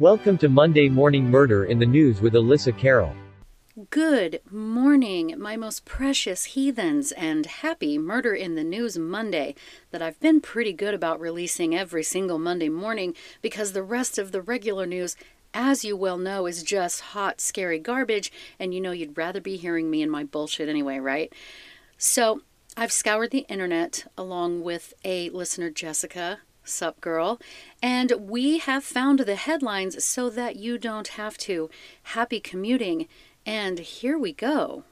Welcome to Monday Morning Murder in the News with Elissa Kerrill. Good morning, my most precious heathens, and happy Murder in the News Monday that I've been pretty good about releasing every single Monday morning because the rest of the regular news, as you well know, is just hot, scary garbage, and you know you'd rather be hearing me and my bullshit anyway, right? So, I've scoured the internet along with a listener, Jessica, Sup, girl. And we have found the headlines so that you don't have to. Happy commuting. And here we go.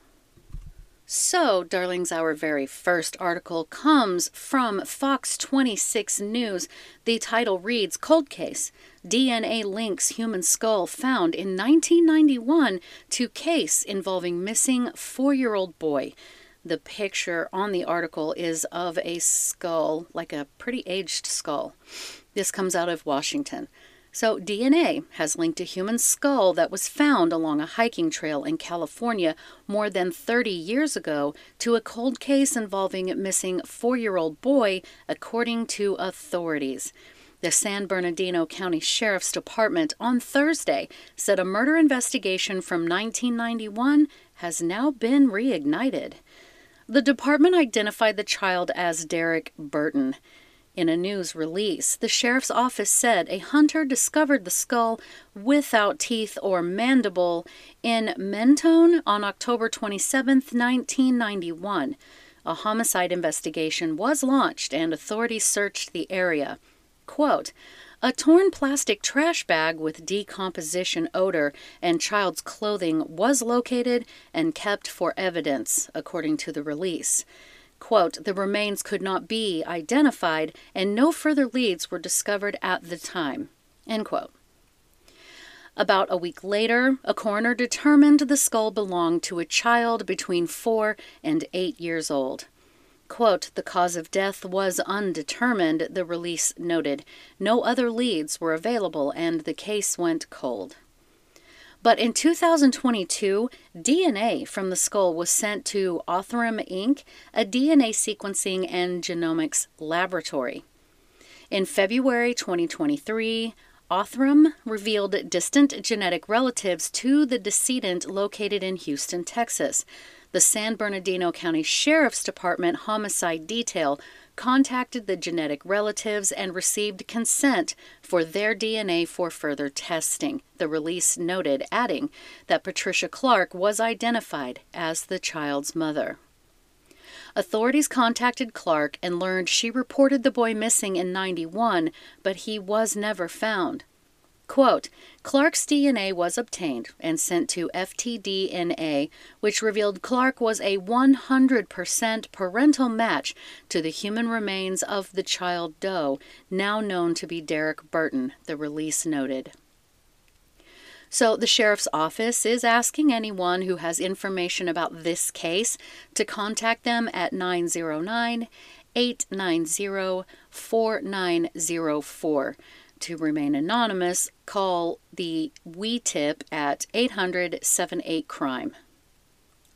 So, darlings, our very first article comes from Fox 26 News. The title reads Cold Case DNA links human skull found in 1991 to case involving missing four year old boy. The picture on the article is of a skull, like a pretty aged skull. This comes out of Washington. So, DNA has linked a human skull that was found along a hiking trail in California more than 30 years ago to a cold case involving a missing four year old boy, according to authorities. The San Bernardino County Sheriff's Department on Thursday said a murder investigation from 1991 has now been reignited. The department identified the child as Derek Burton. In a news release, the sheriff's office said a hunter discovered the skull without teeth or mandible in Mentone on October 27, 1991. A homicide investigation was launched and authorities searched the area. Quote, a torn plastic trash bag with decomposition odor and child's clothing was located and kept for evidence, according to the release. Quote, the remains could not be identified and no further leads were discovered at the time. End quote. About a week later, a coroner determined the skull belonged to a child between four and eight years old. Quote, the cause of death was undetermined, the release noted. No other leads were available and the case went cold. But in 2022, DNA from the skull was sent to Othram Inc., a DNA sequencing and genomics laboratory. In February 2023, Othram revealed distant genetic relatives to the decedent located in Houston, Texas. The San Bernardino County Sheriff's Department Homicide Detail contacted the genetic relatives and received consent for their DNA for further testing. The release noted, adding that Patricia Clark was identified as the child's mother. Authorities contacted Clark and learned she reported the boy missing in 91, but he was never found. Quote, Clark's DNA was obtained and sent to FTDNA, which revealed Clark was a 100% parental match to the human remains of the child Doe, now known to be Derek Burton, the release noted. So, the sheriff's office is asking anyone who has information about this case to contact them at 909 890 4904. To remain anonymous, call the We Tip at 800 78 Crime.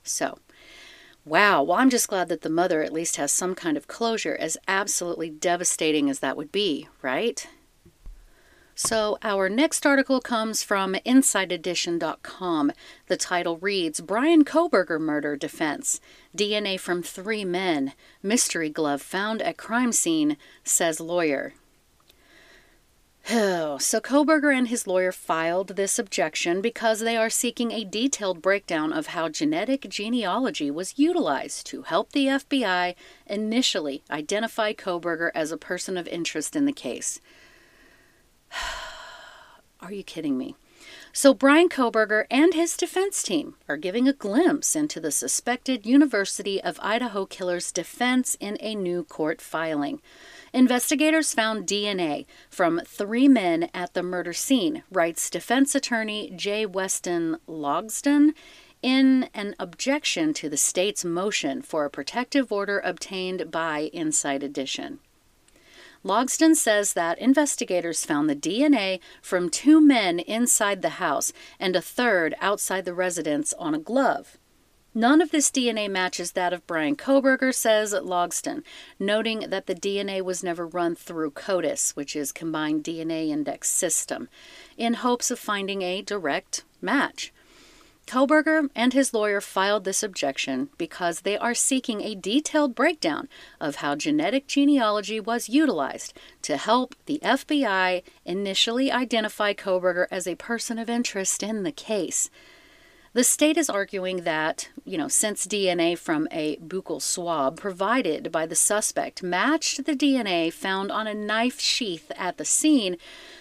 So, wow, well, I'm just glad that the mother at least has some kind of closure, as absolutely devastating as that would be, right? So, our next article comes from InsideEdition.com. The title reads Brian Kohberger Murder Defense. DNA from three men. Mystery glove found at crime scene, says lawyer. Oh, so Kohberger and his lawyer filed this objection because they are seeking a detailed breakdown of how genetic genealogy was utilized to help the FBI initially identify Kohberger as a person of interest in the case. Are you kidding me? So, Brian Kohberger and his defense team are giving a glimpse into the suspected University of Idaho killer's defense in a new court filing. Investigators found DNA from three men at the murder scene, writes defense attorney J. Weston Logsdon in an objection to the state's motion for a protective order obtained by Inside Edition. Logsdon says that investigators found the DNA from two men inside the house and a third outside the residence on a glove. None of this DNA matches that of Brian Kohberger, says Logsdon, noting that the DNA was never run through CODIS, which is Combined DNA Index System, in hopes of finding a direct match. Kohberger and his lawyer filed this objection because they are seeking a detailed breakdown of how genetic genealogy was utilized to help the FBI initially identify Kohberger as a person of interest in the case. The state is arguing that, you know, since DNA from a buccal swab provided by the suspect matched the DNA found on a knife sheath at the scene,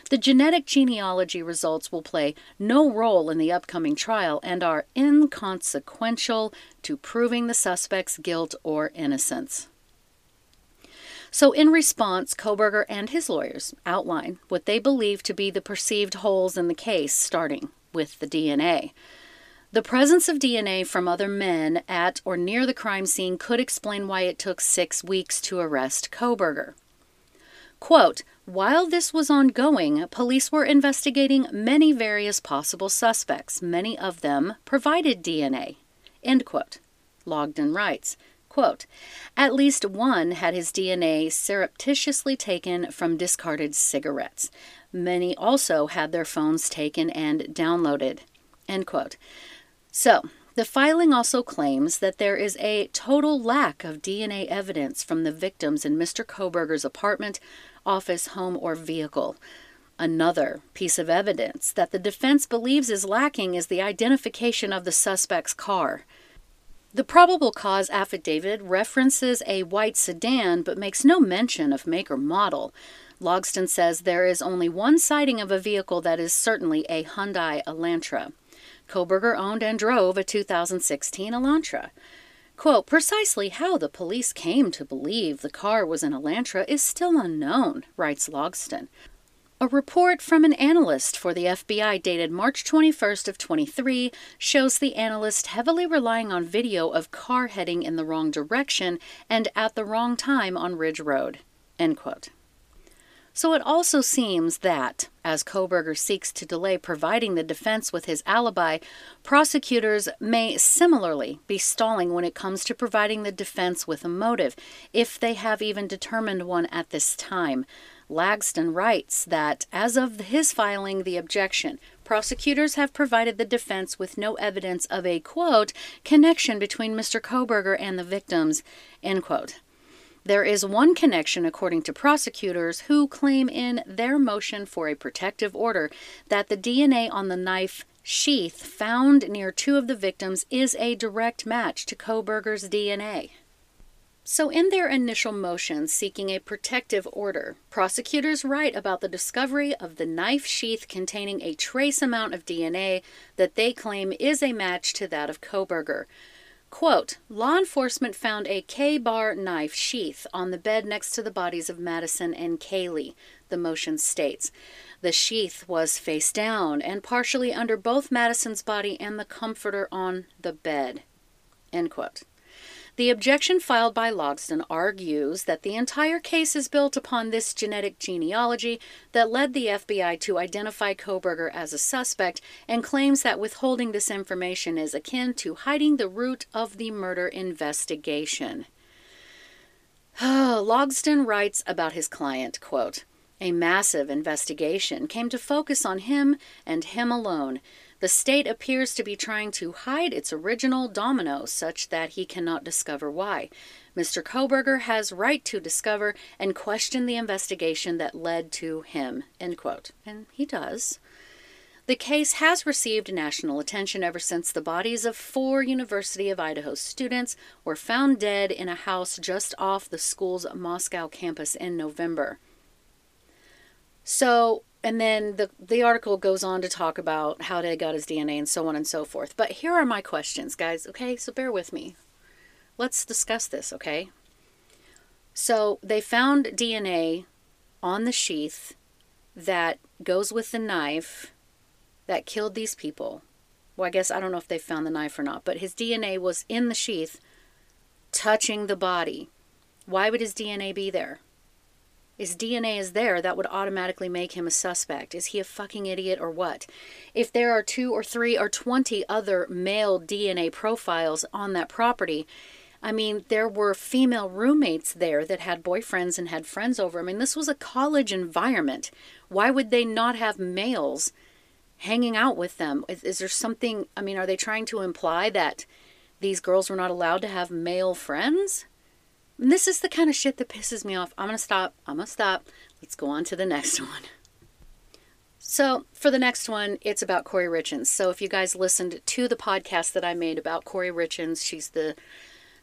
the genetic genealogy results will play no role in the upcoming trial and are inconsequential to proving the suspect's guilt or innocence. So, in response, Kohberger and his lawyers outline what they believe to be the perceived holes in the case, starting with the DNA. The presence of DNA from other men at or near the crime scene could explain why it took six weeks to arrest Kohberger. Quote, while this was ongoing, police were investigating many various possible suspects. Many of them provided DNA. End quote. Logsdon writes, quote, At least one had his DNA surreptitiously taken from discarded cigarettes. Many also had their phones taken and downloaded. End quote. So, the filing also claims that there is a total lack of DNA evidence from the victims in Mr. Kohberger's apartment, office, home, or vehicle. Another piece of evidence that the defense believes is lacking is the identification of the suspect's car. The probable cause affidavit references a white sedan but makes no mention of make or model. Logsdon says there is only one sighting of a vehicle that is certainly a Hyundai Elantra. Kohberger owned and drove a 2016 Elantra. Quote, precisely how the police came to believe the car was an Elantra is still unknown, writes Logsdon. A report from an analyst for the FBI dated March 21st of 23 shows the analyst heavily relying on video of car heading in the wrong direction and at the wrong time on Ridge Road. End quote. So it also seems that, as Kohberger seeks to delay providing the defense with his alibi, prosecutors may similarly be stalling when it comes to providing the defense with a motive, if they have even determined one at this time. Logsdon writes that, as of his filing the objection, prosecutors have provided the defense with no evidence of a, quote, connection between Mr. Kohberger and the victims, end quote. There is one connection, according to prosecutors, who claim in their motion for a protective order that the DNA on the knife sheath found near two of the victims is a direct match to Kohberger's DNA. So, in their initial motion seeking a protective order, prosecutors write about the discovery of the knife sheath containing a trace amount of DNA that they claim is a match to that of Kohberger. Quote, law enforcement found a Ka-Bar knife sheath on the bed next to the bodies of Madison and Kaylee, the motion states. The sheath was face down and partially under both Madison's body and the comforter on the bed. End quote. The objection filed by Logsdon argues that the entire case is built upon this genetic genealogy that led the FBI to identify Kohberger as a suspect and claims that withholding this information is akin to hiding the root of the murder investigation. Logsdon writes about his client, quote, a massive investigation came to focus on him and him alone the state appears to be trying to hide its original domino such that he cannot discover why. Mr. Kohberger has right to discover and question the investigation that led to him. End quote. And he does. The case has received national attention ever since the bodies of four University of Idaho students were found dead in a house just off the school's Moscow campus in November. So, and then the the article goes on to talk about how they got his DNA and so on and so forth. But here are my questions, guys. Okay, so bear with me. Let's discuss this, okay? So they found DNA on the sheath that goes with the knife that killed these people. Well, I guess I don't know if they found the knife or not, but his DNA was in the sheath touching the body. Why would his DNA be there? His DNA is there, that would automatically make him a suspect. Is he a fucking idiot or what? If there are two or three or 20 other male DNA profiles on that property, I mean, there were female roommates there that had boyfriends and had friends over. I mean, this was a college environment. Why would they not have males hanging out with them? Is, is, there something, I mean, are they trying to imply that these girls were not allowed to have male friends? And this is the kind of shit that pisses me off. I'm going to stop. I'm going to stop. Let's go on to the next one. So, for the next one, it's about Kouri Richins. So, if you guys listened to the podcast that I made about Kouri Richins, she's the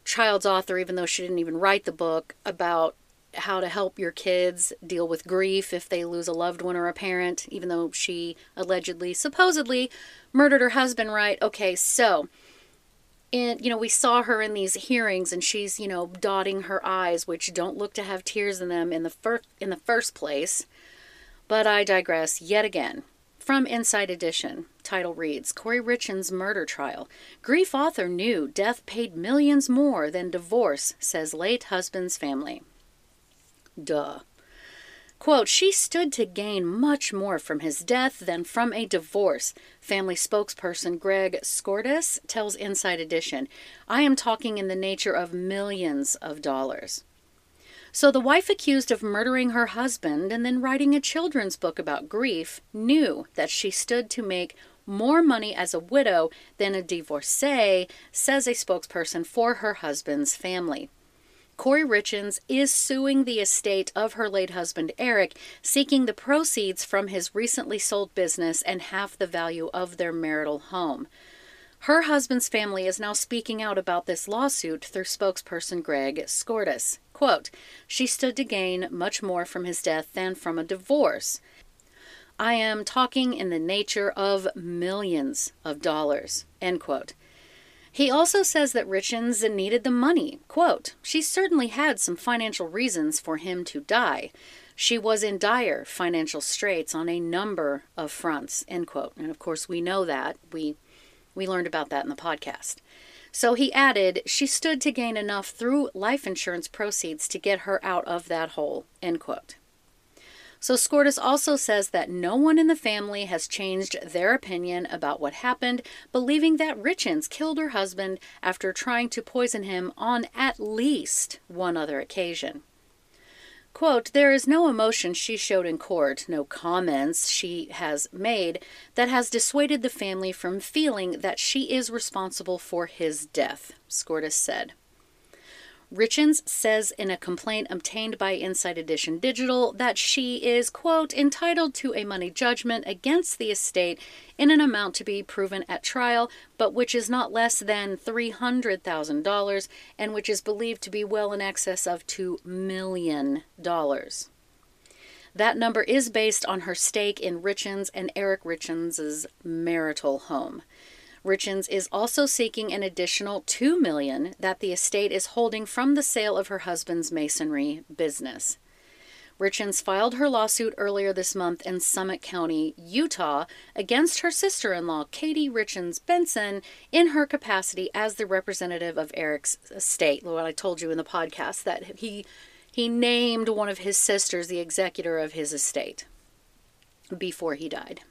child's author, even though she didn't even write the book, about how to help your kids deal with grief if they lose a loved one or a parent, even though she allegedly, supposedly murdered her husband, right? Okay, so. And you know, we saw her in these hearings, and she's you know dotting her eyes, which don't look to have tears in them in the first in the first place. But I digress yet again. From Inside Edition, title reads Kouri Richins' murder trial. Grief author knew death paid millions more than divorce, says late husband's family. Duh. Quote, she stood to gain much more from his death than from a divorce, family spokesperson Greg Skordas tells Inside Edition. I am talking in the nature of millions of dollars. So the wife accused of murdering her husband and then writing a children's book about grief knew that she stood to make more money as a widow than a divorcee, says a spokesperson for her husband's family. Kouri Richins is suing the estate of her late husband Eric, seeking the proceeds from his recently sold business and half the value of their marital home. Her husband's family is now speaking out about this lawsuit through spokesperson Greg Skordas. Quote, She stood to gain much more from his death than from a divorce. I am talking in the nature of millions of dollars. End quote. He also says that Richins needed the money. Quote, She certainly had some financial reasons for him to die. She was in dire financial straits on a number of fronts. End quote. And of course, we know that. We we learned about that in the podcast. So he added, she stood to gain enough through life insurance proceeds to get her out of that hole. End quote. So Skordas also says that no one in the family has changed their opinion about what happened, believing that Richins killed her husband after trying to poison him on at least one other occasion. Quote, there is no emotion she showed in court, no comments she has made that has dissuaded the family from feeling that she is responsible for his death, Skordas said. Richins says in a complaint obtained by Inside Edition Digital that she is, quote, entitled to a money judgment against the estate in an amount to be proven at trial, but which is not less than $300,000 and which is believed to be well in excess of $2 million. That number is based on her stake in Richins and Eric Richins' marital home. Richins is also seeking an additional 2 million that the estate is holding from the sale of her husband's masonry business. Richins filed her lawsuit earlier this month in Summit County, Utah, against her sister in law, Katie Richins Benson, in her capacity as the representative of Eric's estate. What I told you in the podcast that he, he named one of his sisters the executor of his estate before he died.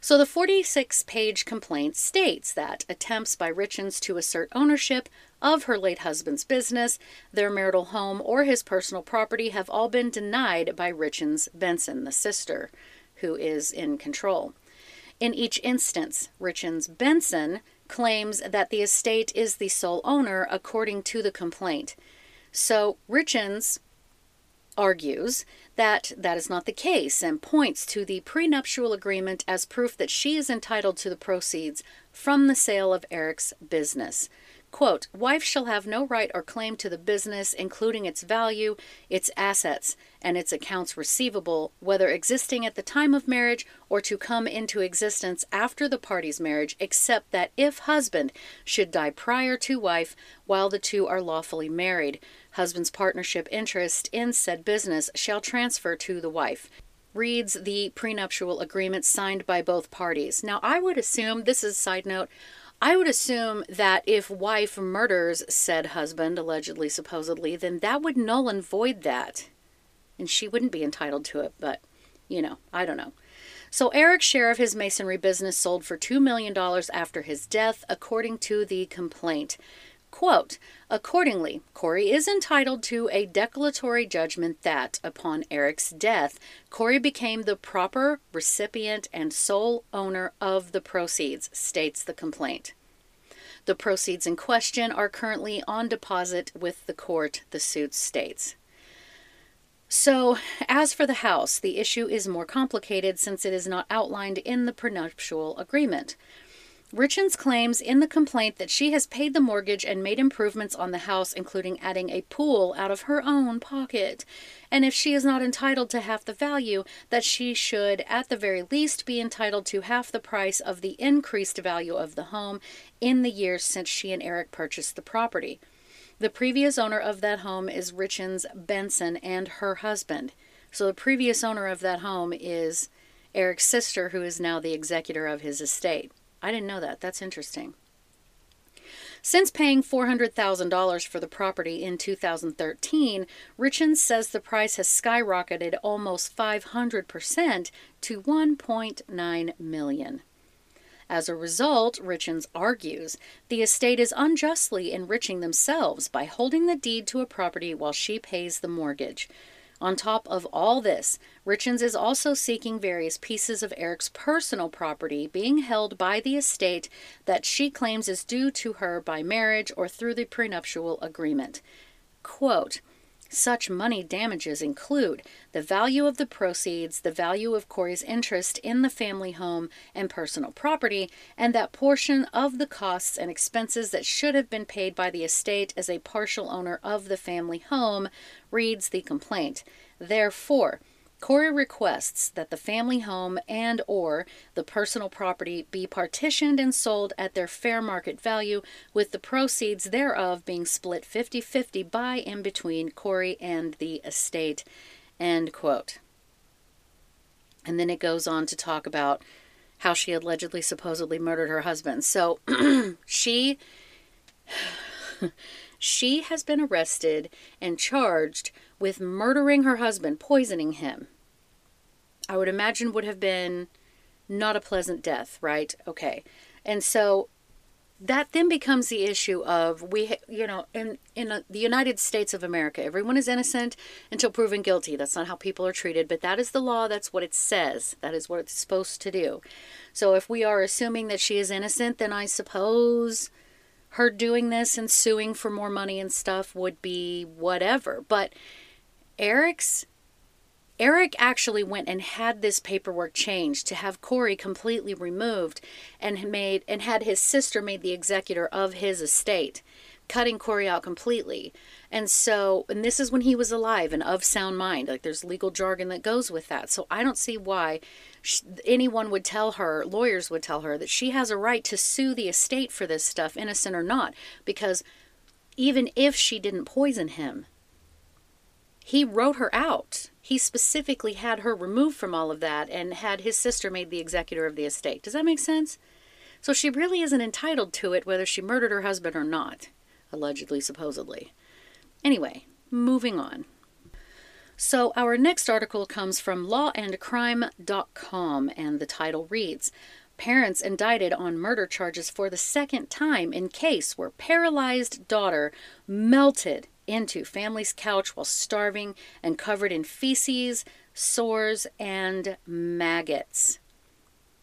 So the 46 page complaint states that attempts by Richins to assert ownership of her late husband's business, their marital home, or his personal property have all been denied by Richins Benson, the sister, who is in control. In each instance, Richins Benson claims that the estate is the sole owner according to the complaint. So Richins argues that that is not the case and points to the prenuptial agreement as proof that she is entitled to the proceeds from the sale of Eric's business. Quote, wife shall have no right or claim to the business, including its value, its assets, and its accounts receivable, whether existing at the time of marriage or to come into existence after the party's marriage, except that if husband should die prior to wife while the two are lawfully married, husband's partnership interest in said business shall transfer to the wife reads the prenuptial agreement signed by both parties. Now, I would assume, this is a side note, I would assume that if wife murders said husband, allegedly, supposedly, then that would null and void that. and she wouldn't be entitled to it, but you know, I don't know. So Eric's share of his masonry business sold for $2 million after his death, according to the complaint. Quote, accordingly, Kouri is entitled to a declaratory judgment that, upon Eric's death, Kouri became the proper recipient and sole owner of the proceeds, states the complaint. The proceeds in question are currently on deposit with the court, the suit states. So, as for the house, the issue is more complicated since it is not outlined in the prenuptial agreement. Richins claims in the complaint that she has paid the mortgage and made improvements on the house, including adding a pool out of her own pocket. And if she is not entitled to half the value, that she should, at the very least, be entitled to half the price of the increased value of the home in the years since she and Eric purchased the property. The previous owner of that home is Richins Benson and her husband. So the previous owner of that home is Eric's sister, who is now the executor of his estate. I didn't know that. That's interesting. Since paying $400,000 for the property in 2013, Richins says the price has skyrocketed almost 500% to 1.9 million. As a result, Richins argues, the estate is unjustly enriching themselves by holding the deed to a property while she pays the mortgage. On top of all this, Richins is also seeking various pieces of Eric's personal property being held by the estate that she claims is due to her by marriage or through the prenuptial agreement. Quote, such money damages include the value of the proceeds, the value of Kouri's interest in the family home and personal property, and that portion of the costs and expenses that should have been paid by the estate as a partial owner of the family home, reads the complaint. Therefore, Kouri requests that the family home and or the personal property be partitioned and sold at their fair market value with the proceeds thereof being split 50-50 by and between Kouri and the estate. End quote. And then it goes on to talk about how she allegedly supposedly murdered her husband. So she she has been arrested and charged with murdering her husband, poisoning him. I would imagine would have been not a pleasant death, right? Okay. And so that then becomes the issue of we you know in in uh, the United States of America everyone is innocent until proven guilty that's not how people are treated but that is the law that's what it says that is what it's supposed to do so if we are assuming that she is innocent then I suppose her doing this and suing for more money and stuff would be whatever. But Eric's Eric actually went and had this paperwork changed to have Kouri completely removed and made and had his sister made the executor of his estate, cutting Kouri out completely. And so, and this is when he was alive and of sound mind. Like there's legal jargon that goes with that. So I don't see why she, anyone would tell her, lawyers would tell her that she has a right to sue the estate for this stuff, innocent or not, because even if she didn't poison him, he wrote her out. He specifically had her removed from all of that and had his sister made the executor of the estate. Does that make sense? So she really isn't entitled to it whether she murdered her husband or not, allegedly, supposedly. Anyway, moving on. So, our next article comes from lawandcrime.com, and the title reads Parents indicted on murder charges for the second time in case where paralyzed daughter melted into family's couch while starving and covered in feces, sores, and maggots.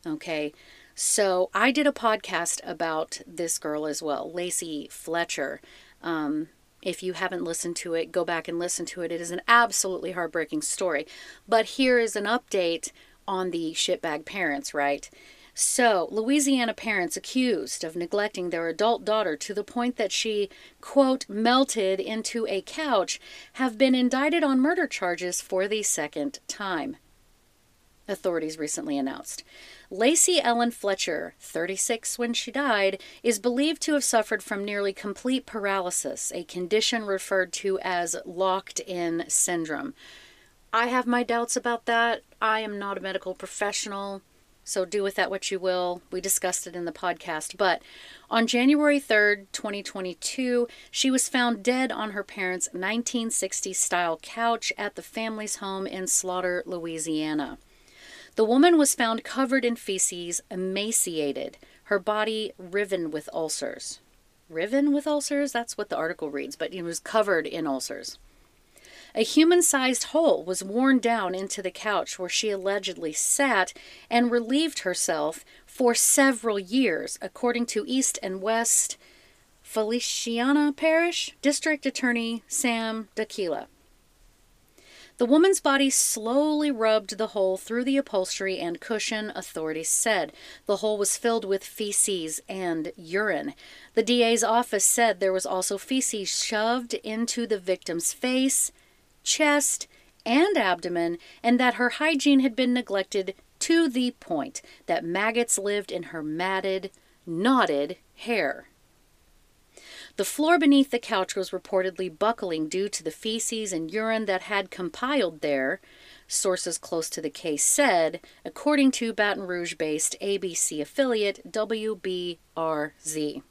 Okay, so I did a podcast about this girl as well, Lacey Fletcher. Um, if you haven't listened to it, go back and listen to it. It is an absolutely heartbreaking story. But here is an update on the shitbag parents, right? So, Louisiana parents accused of neglecting their adult daughter to the point that she, quote, melted into a couch, have been indicted on murder charges for the second time. Authorities recently announced. Lacey Ellen Fletcher, 36 when she died, is believed to have suffered from nearly complete paralysis, a condition referred to as locked in syndrome. I have my doubts about that. I am not a medical professional. so do with that what you will. We discussed it in the podcast. But on January 3rd, 2022, she was found dead on her parents' 1960s style couch at the family's home in Slaughter, Louisiana. The woman was found covered in feces, emaciated, her body riven with ulcers. Riven with ulcers? That's what the article reads, but it was covered in ulcers. A human sized hole was worn down into the couch where she allegedly sat and relieved herself for several years, according to East and West Feliciana Parish District Attorney Sam D'Aquilla. The woman's body slowly rubbed the hole through the upholstery and cushion, authorities said. The hole was filled with feces and urine. The DA's office said there was also feces shoved into the victim's face, chest, and abdomen, and that her hygiene had been neglected to the point that maggots lived in her matted, knotted hair. The floor beneath the couch was reportedly buckling due to the feces and urine that had compiled there, sources close to the case said, according to Baton Rouge based ABC affiliate WBRZ.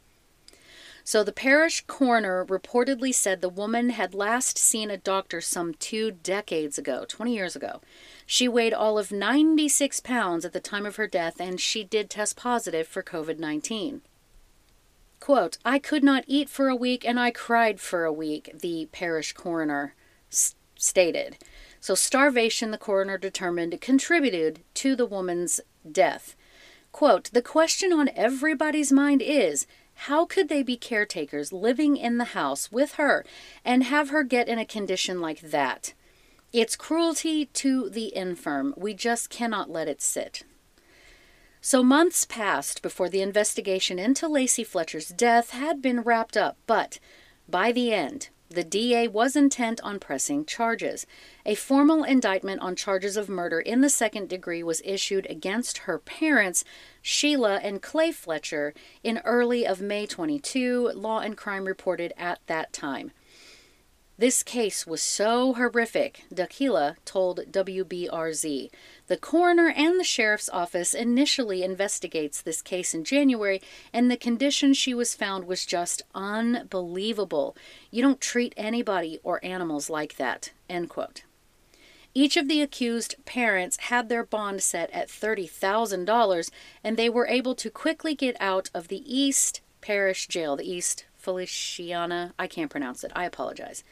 So the parish coroner reportedly said the woman had last seen a doctor some two decades ago, 20 years ago. She weighed all of 96 pounds at the time of her death and she did test positive for COVID 19. Quote, I could not eat for a week and I cried for a week, the parish coroner s- stated. So, starvation, the coroner determined, contributed to the woman's death. Quote, the question on everybody's mind is how could they be caretakers living in the house with her and have her get in a condition like that? It's cruelty to the infirm. We just cannot let it sit. So months passed before the investigation into Lacey Fletcher's death had been wrapped up, but by the end, the DA was intent on pressing charges. A formal indictment on charges of murder in the second degree was issued against her parents, Sheila and Clay Fletcher, in early of May 22, Law and Crime reported at that time. This case was so horrific, D'Aquilla told WBRZ. The coroner and the sheriff's office initially investigates this case in January, and the condition she was found was just unbelievable. You don't treat anybody or animals like that. End quote. Each of the accused parents had their bond set at $30,000, and they were able to quickly get out of the East Parish Jail, the East Feliciana. I can't pronounce it. I apologize.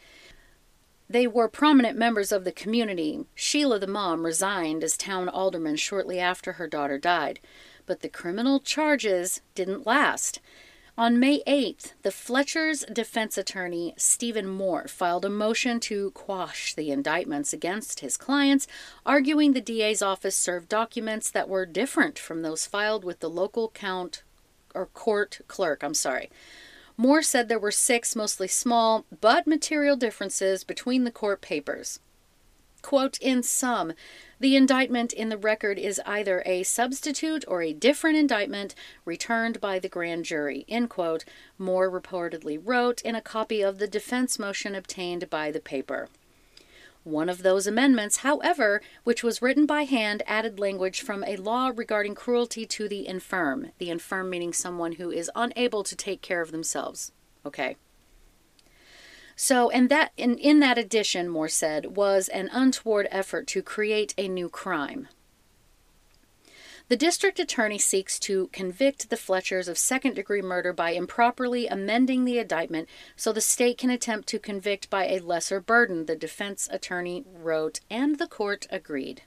They were prominent members of the community. Sheila, the mom, resigned as town alderman shortly after her daughter died, but the criminal charges didn't last. On May 8th, the Fletcher's defense attorney, Stephen Moore, filed a motion to quash the indictments against his clients, arguing the DA's office served documents that were different from those filed with the local count or court clerk, I'm sorry. Moore said there were six mostly small but material differences between the court papers. Quote, in sum, the indictment in the record is either a substitute or a different indictment returned by the grand jury, end quote, Moore reportedly wrote in a copy of the defense motion obtained by the paper. One of those amendments, however, which was written by hand, added language from a law regarding cruelty to the infirm. The infirm meaning someone who is unable to take care of themselves. Okay. So, and that in, in that addition, Moore said, was an untoward effort to create a new crime. The district attorney seeks to convict the Fletchers of second degree murder by improperly amending the indictment so the state can attempt to convict by a lesser burden, the defense attorney wrote, and the court agreed.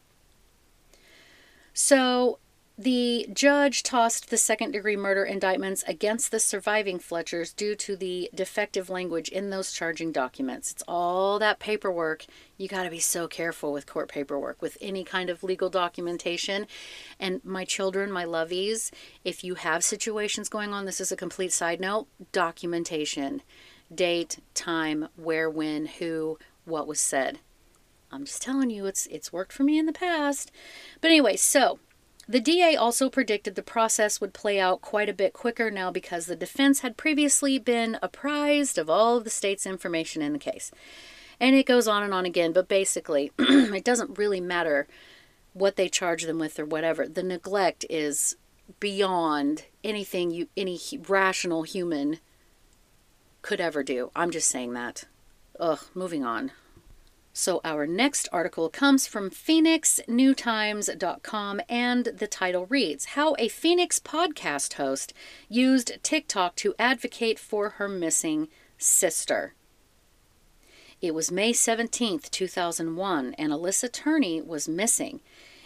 So, the judge tossed the second degree murder indictments against the surviving Fletchers due to the defective language in those charging documents. It's all that paperwork. You got to be so careful with court paperwork, with any kind of legal documentation. And my children, my lovies, if you have situations going on, this is a complete side note documentation date, time, where, when, who, what was said. I'm just telling you, it's it's worked for me in the past. But anyway, so the DA also predicted the process would play out quite a bit quicker now because the defense had previously been apprised of all of the state's information in the case. And it goes on and on again, but basically, it doesn't really matter what they charge them with or whatever. The neglect is beyond anything you any rational human could ever do. I'm just saying that. Ugh, moving on. So, our next article comes from PhoenixNewTimes.com, and the title reads How a Phoenix podcast host used TikTok to advocate for her missing sister. It was May 17th, 2001, and Alyssa Turney was missing.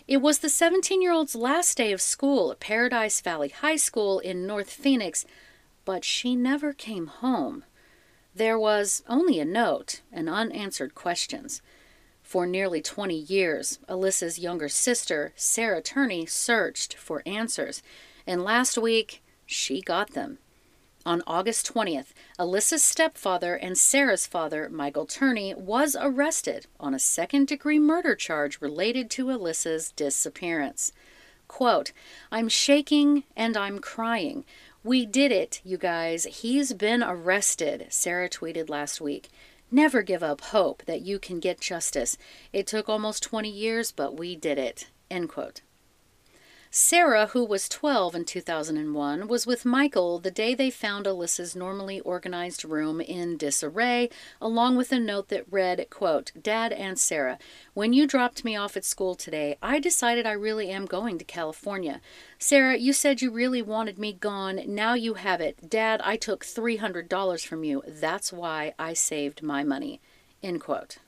It was the 17 year old's last day of school at Paradise Valley High School in North Phoenix, but she never came home. There was only a note and unanswered questions. For nearly 20 years, Alyssa's younger sister, Sarah Turney, searched for answers, and last week she got them. On August 20th, Alyssa's stepfather and Sarah's father, Michael Turney, was arrested on a second degree murder charge related to Alyssa's disappearance. Quote, I'm shaking and I'm crying. We did it, you guys. He's been arrested, Sarah tweeted last week. Never give up hope that you can get justice. It took almost 20 years, but we did it. End quote. Sarah, who was 12 in 2001, was with Michael the day they found Alyssa's normally organized room in disarray, along with a note that read, quote, Dad and Sarah, when you dropped me off at school today, I decided I really am going to California. Sarah, you said you really wanted me gone. Now you have it. Dad, I took $300 from you. That's why I saved my money. End quote.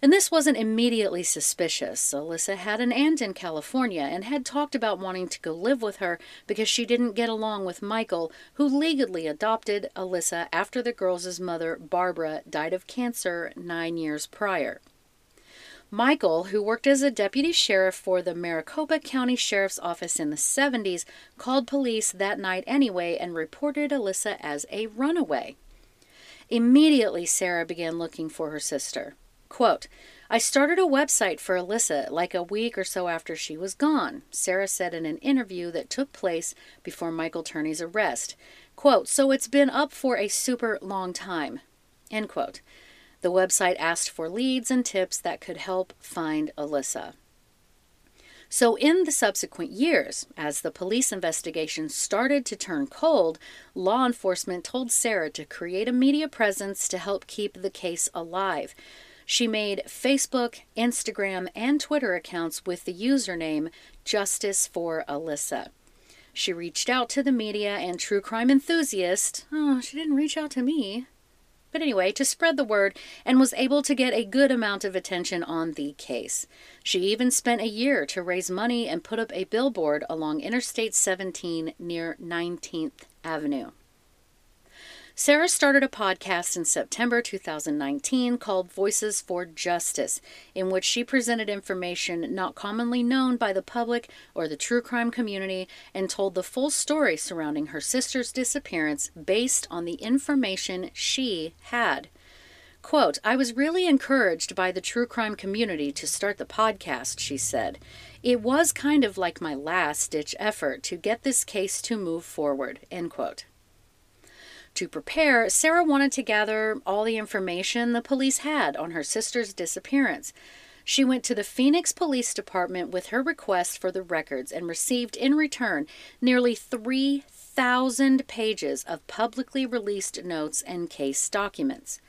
And this wasn't immediately suspicious. Alyssa had an aunt in California and had talked about wanting to go live with her because she didn't get along with Michael, who legally adopted Alyssa after the girls' mother, Barbara, died of cancer nine years prior. Michael, who worked as a deputy sheriff for the Maricopa County Sheriff's Office in the 70s, called police that night anyway and reported Alyssa as a runaway. Immediately, Sarah began looking for her sister. Quote, I started a website for Alyssa like a week or so after she was gone, Sarah said in an interview that took place before Michael Turney's arrest. Quote, so it's been up for a super long time. End quote. The website asked for leads and tips that could help find Alyssa. So, in the subsequent years, as the police investigation started to turn cold, law enforcement told Sarah to create a media presence to help keep the case alive. She made Facebook, Instagram, and Twitter accounts with the username Justice for Alyssa. She reached out to the media and true crime enthusiasts. Oh, she didn't reach out to me. But anyway, to spread the word and was able to get a good amount of attention on the case. She even spent a year to raise money and put up a billboard along Interstate 17 near 19th Avenue. Sarah started a podcast in September 2019 called Voices for Justice, in which she presented information not commonly known by the public or the true crime community and told the full story surrounding her sister's disappearance based on the information she had. Quote, I was really encouraged by the true crime community to start the podcast, she said. It was kind of like my last ditch effort to get this case to move forward, end quote. To prepare, Sarah wanted to gather all the information the police had on her sister's disappearance. She went to the Phoenix Police Department with her request for the records and received in return nearly 3,000 pages of publicly released notes and case documents.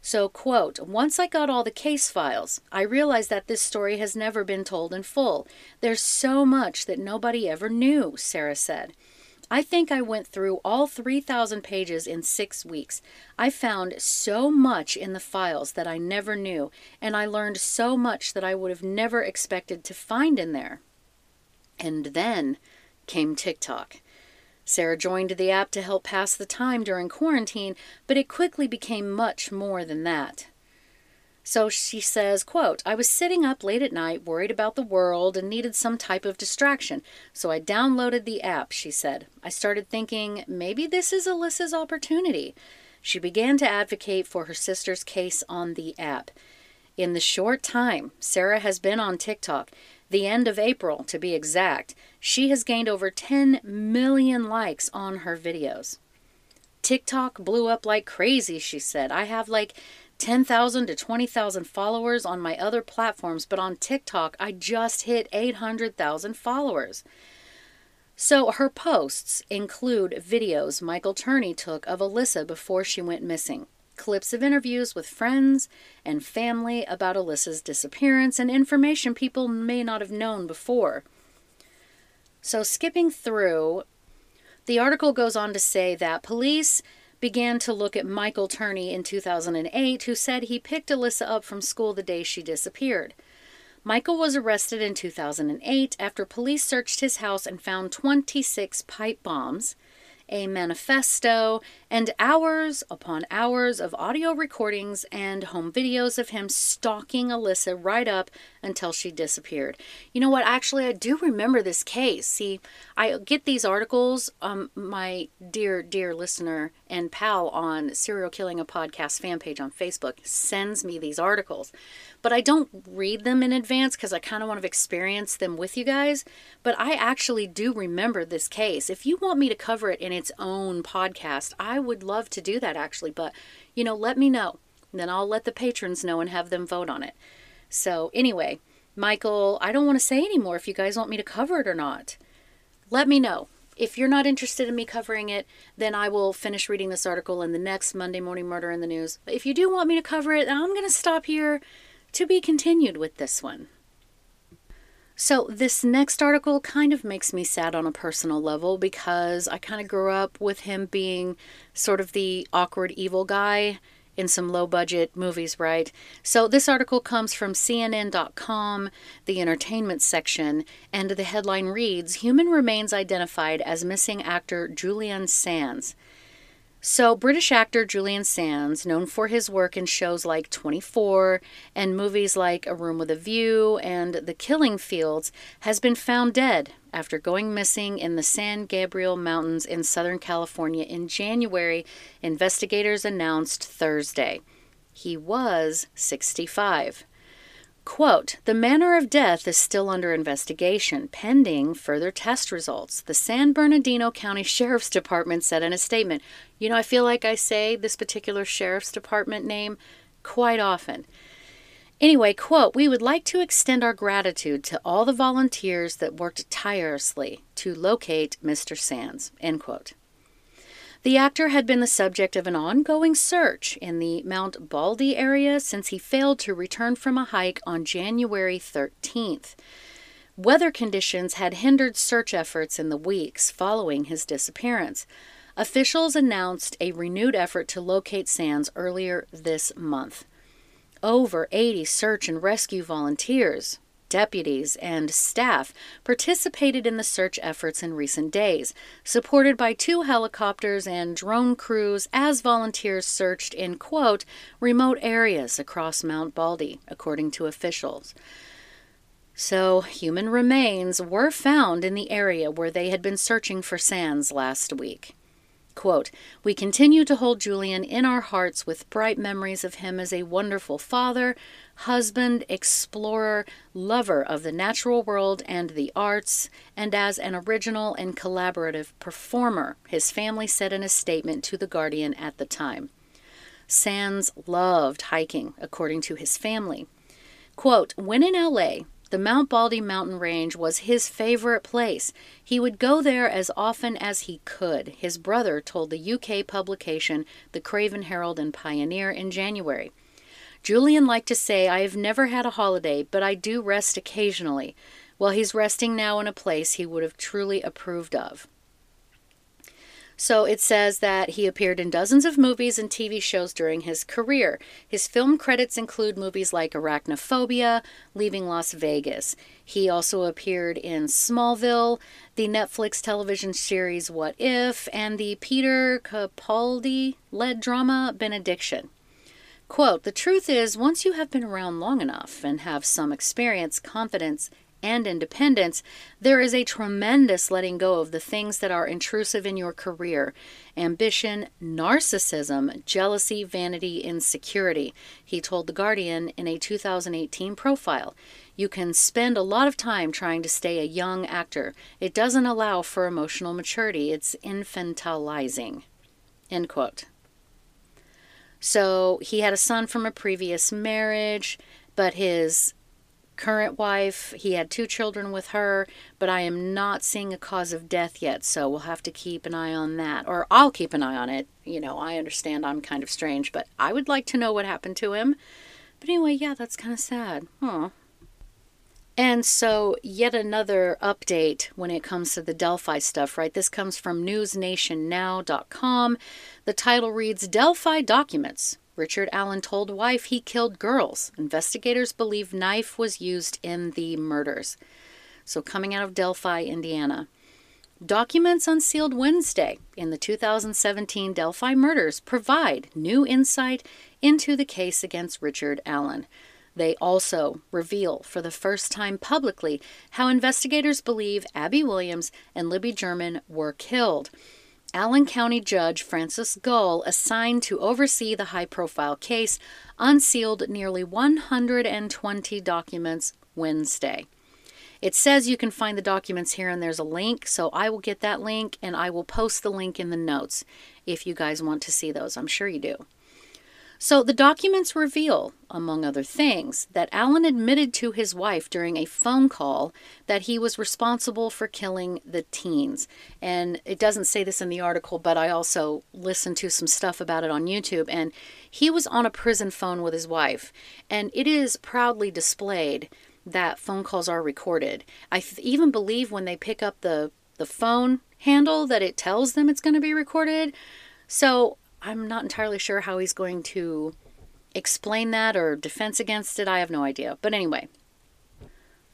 So, quote, once I got all the case files, I realized that this story has never been told in full. There's so much that nobody ever knew, Sarah said. I think I went through all 3,000 pages in six weeks. I found so much in the files that I never knew, and I learned so much that I would have never expected to find in there. And then came TikTok. Sarah joined the app to help pass the time during quarantine, but it quickly became much more than that. So she says, quote, I was sitting up late at night, worried about the world, and needed some type of distraction. So I downloaded the app, she said. I started thinking, maybe this is Alyssa's opportunity. She began to advocate for her sister's case on the app. In the short time Sarah has been on TikTok, the end of April to be exact, she has gained over 10 million likes on her videos. TikTok blew up like crazy, she said. I have like 10,000 to 20,000 followers on my other platforms, but on TikTok, I just hit 800,000 followers. So her posts include videos Michael Turney took of Alyssa before she went missing, clips of interviews with friends and family about Alyssa's disappearance, and information people may not have known before. So, skipping through, the article goes on to say that police began to look at Michael Turney in 2008, who said he picked Alyssa up from school the day she disappeared. Michael was arrested in 2008 after police searched his house and found 26 pipe bombs, a manifesto, and hours upon hours of audio recordings and home videos of him stalking Alyssa right up until she disappeared. You know what? Actually, I do remember this case. See, I get these articles. Um, my dear, dear listener and pal on Serial Killing a Podcast fan page on Facebook sends me these articles, but I don't read them in advance because I kind of want to experience them with you guys. But I actually do remember this case. If you want me to cover it in its own podcast, I would love to do that actually. But, you know, let me know. Then I'll let the patrons know and have them vote on it. So, anyway, Michael, I don't want to say anymore if you guys want me to cover it or not. Let me know. If you're not interested in me covering it, then I will finish reading this article in the next Monday Morning Murder in the News. But if you do want me to cover it, I'm going to stop here to be continued with this one. So, this next article kind of makes me sad on a personal level because I kind of grew up with him being sort of the awkward evil guy in some low budget movies, right? So this article comes from CNN.com, the entertainment section, and the headline reads Human remains identified as missing actor Julian Sands. So, British actor Julian Sands, known for his work in shows like 24 and movies like A Room with a View and The Killing Fields, has been found dead after going missing in the San Gabriel Mountains in Southern California in January, investigators announced Thursday. He was 65. Quote, the manner of death is still under investigation, pending further test results, the San Bernardino County Sheriff's Department said in a statement. You know, I feel like I say this particular Sheriff's Department name quite often. Anyway, quote, we would like to extend our gratitude to all the volunteers that worked tirelessly to locate Mr. Sands, end quote. The actor had been the subject of an ongoing search in the Mount Baldy area since he failed to return from a hike on January 13th. Weather conditions had hindered search efforts in the weeks following his disappearance. Officials announced a renewed effort to locate Sands earlier this month. Over 80 search and rescue volunteers, deputies, and staff participated in the search efforts in recent days, supported by two helicopters and drone crews as volunteers searched in, quote, remote areas across Mount Baldy, according to officials. So, human remains were found in the area where they had been searching for Sands last week. Quote, We continue to hold Julian in our hearts with bright memories of him as a wonderful father, husband, explorer, lover of the natural world and the arts, and as an original and collaborative performer, his family said in a statement to The Guardian at the time. Sands loved hiking, according to his family. Quote, When in LA, the Mount Baldy mountain range was his favorite place. He would go there as often as he could, his brother told the UK publication The Craven Herald and Pioneer in January. Julian liked to say, I have never had a holiday, but I do rest occasionally. Well, he's resting now in a place he would have truly approved of. So it says that he appeared in dozens of movies and TV shows during his career. His film credits include movies like Arachnophobia, Leaving Las Vegas. He also appeared in Smallville, the Netflix television series What If, and the Peter Capaldi led drama Benediction. Quote, the truth is, once you have been around long enough and have some experience, confidence, and independence, there is a tremendous letting go of the things that are intrusive in your career ambition, narcissism, jealousy, vanity, insecurity, he told The Guardian in a 2018 profile. You can spend a lot of time trying to stay a young actor. It doesn't allow for emotional maturity, it's infantilizing. End quote. So he had a son from a previous marriage, but his current wife, he had two children with her, but I am not seeing a cause of death yet, so we'll have to keep an eye on that. Or I'll keep an eye on it. You know, I understand I'm kind of strange, but I would like to know what happened to him. But anyway, yeah, that's kind of sad. Huh. And so, yet another update when it comes to the Delphi stuff, right? This comes from newsnationnow.com. The title reads Delphi Documents. Richard Allen told wife he killed girls. Investigators believe knife was used in the murders. So, coming out of Delphi, Indiana. Documents unsealed Wednesday in the 2017 Delphi murders provide new insight into the case against Richard Allen. They also reveal for the first time publicly how investigators believe Abby Williams and Libby German were killed. Allen County Judge Francis Gull, assigned to oversee the high profile case, unsealed nearly 120 documents Wednesday. It says you can find the documents here, and there's a link, so I will get that link and I will post the link in the notes if you guys want to see those. I'm sure you do. So the documents reveal, among other things, that Allen admitted to his wife during a phone call that he was responsible for killing the teens. And it doesn't say this in the article, but I also listened to some stuff about it on YouTube. And he was on a prison phone with his wife. And it is proudly displayed that phone calls are recorded. I even believe when they pick up the, the phone handle that it tells them it's going to be recorded. So I'm not entirely sure how he's going to explain that or defense against it. I have no idea. But anyway,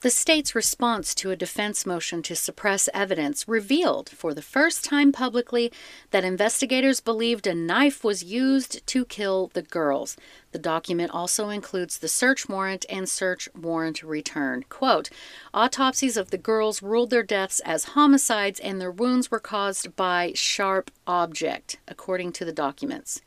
the state's response to a defense motion to suppress evidence revealed for the first time publicly that investigators believed a knife was used to kill the girls. The document also includes the search warrant and search warrant return. Quote Autopsies of the girls ruled their deaths as homicides and their wounds were caused by sharp object, according to the documents.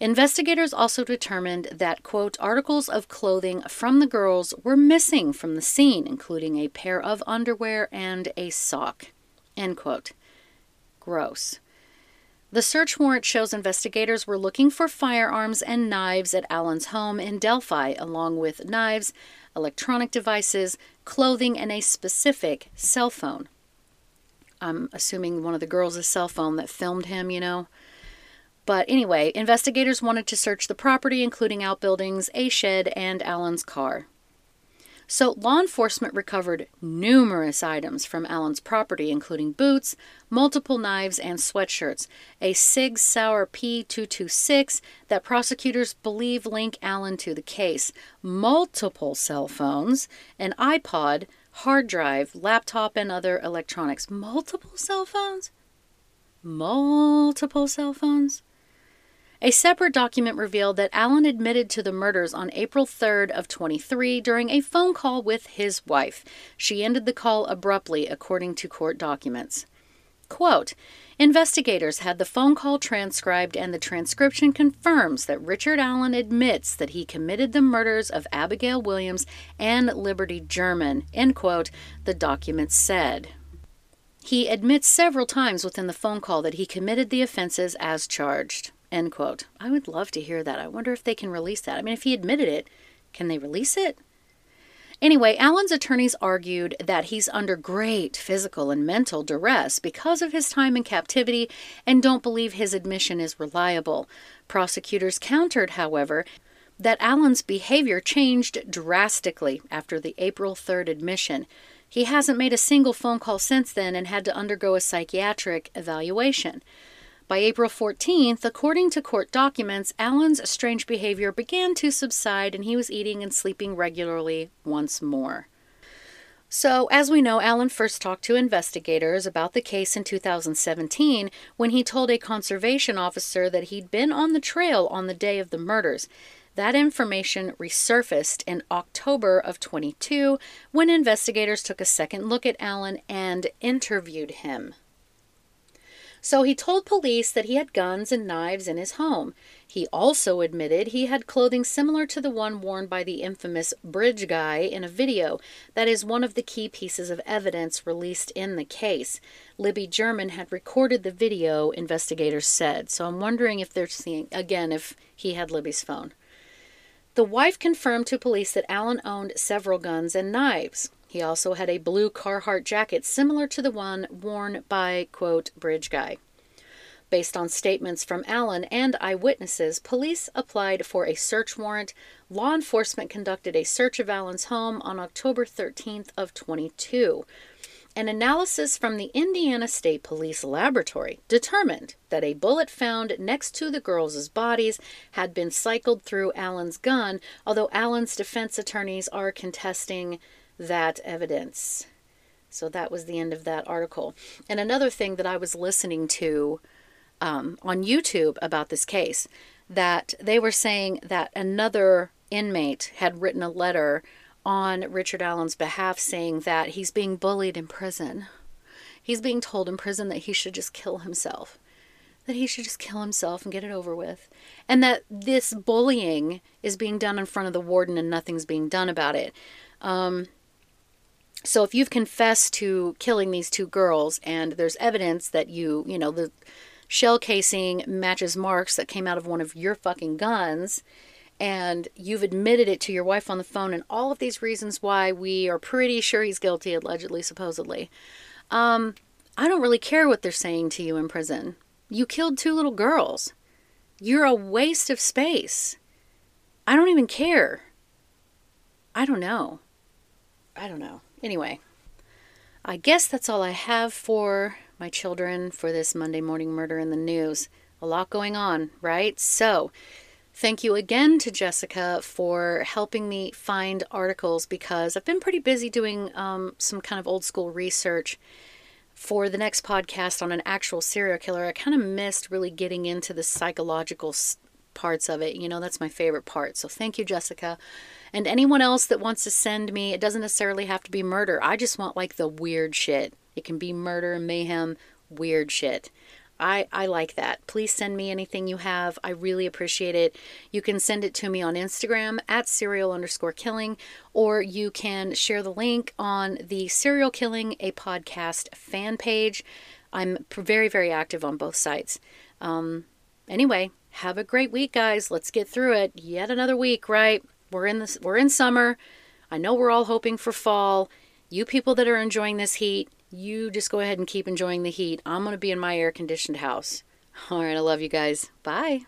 Investigators also determined that, quote, articles of clothing from the girls were missing from the scene, including a pair of underwear and a sock, end quote. Gross. The search warrant shows investigators were looking for firearms and knives at Allen's home in Delphi, along with knives, electronic devices, clothing, and a specific cell phone. I'm assuming one of the girls' cell phone that filmed him, you know. But anyway, investigators wanted to search the property, including outbuildings, a shed, and Allen's car. So, law enforcement recovered numerous items from Allen's property, including boots, multiple knives, and sweatshirts. A Sig Sauer P226 that prosecutors believe link Allen to the case, multiple cell phones, an iPod, hard drive, laptop, and other electronics. Multiple cell phones? Multiple cell phones? A separate document revealed that Allen admitted to the murders on April 3rd of 23 during a phone call with his wife. She ended the call abruptly, according to court documents. Quote, Investigators had the phone call transcribed, and the transcription confirms that Richard Allen admits that he committed the murders of Abigail Williams and Liberty German. End quote, the document said. He admits several times within the phone call that he committed the offenses as charged. End quote. I would love to hear that. I wonder if they can release that. I mean, if he admitted it, can they release it? Anyway, Allen's attorneys argued that he's under great physical and mental duress because of his time in captivity and don't believe his admission is reliable. Prosecutors countered, however, that Allen's behavior changed drastically after the April 3rd admission. He hasn't made a single phone call since then and had to undergo a psychiatric evaluation. By April 14th, according to court documents, Allen's strange behavior began to subside and he was eating and sleeping regularly once more. So, as we know, Allen first talked to investigators about the case in 2017 when he told a conservation officer that he'd been on the trail on the day of the murders. That information resurfaced in October of 22 when investigators took a second look at Allen and interviewed him. So he told police that he had guns and knives in his home. He also admitted he had clothing similar to the one worn by the infamous bridge guy in a video that is one of the key pieces of evidence released in the case. Libby German had recorded the video, investigators said. So I'm wondering if they're seeing, again, if he had Libby's phone. The wife confirmed to police that Allen owned several guns and knives. He also had a blue Carhartt jacket similar to the one worn by, quote, Bridge Guy. Based on statements from Allen and eyewitnesses, police applied for a search warrant. Law enforcement conducted a search of Allen's home on October 13th of 22. An analysis from the Indiana State Police Laboratory determined that a bullet found next to the girls' bodies had been cycled through Allen's gun, although Allen's defense attorneys are contesting that evidence. So that was the end of that article. And another thing that I was listening to um, on YouTube about this case, that they were saying that another inmate had written a letter on Richard Allen's behalf saying that he's being bullied in prison. He's being told in prison that he should just kill himself. That he should just kill himself and get it over with. And that this bullying is being done in front of the warden and nothing's being done about it. Um, so if you've confessed to killing these two girls and there's evidence that you, you know, the shell casing matches marks that came out of one of your fucking guns and you've admitted it to your wife on the phone and all of these reasons why we are pretty sure he's guilty allegedly supposedly um, i don't really care what they're saying to you in prison. You killed two little girls. You're a waste of space. I don't even care. I don't know. I don't know Anyway, I guess that's all I have for my children for this Monday morning murder in the news. A lot going on, right? So, thank you again to Jessica for helping me find articles because I've been pretty busy doing um, some kind of old school research for the next podcast on an actual serial killer. I kind of missed really getting into the psychological parts of it. You know, that's my favorite part. So, thank you, Jessica. And anyone else that wants to send me, it doesn't necessarily have to be murder. I just want like the weird shit. It can be murder and mayhem, weird shit. I, I like that. Please send me anything you have. I really appreciate it. You can send it to me on Instagram at serial underscore killing, or you can share the link on the Serial Killing a Podcast fan page. I'm very, very active on both sites. Um, anyway, have a great week, guys. Let's get through it. Yet another week, right? We're in this we're in summer. I know we're all hoping for fall. You people that are enjoying this heat, you just go ahead and keep enjoying the heat. I'm going to be in my air conditioned house. All right, I love you guys. Bye.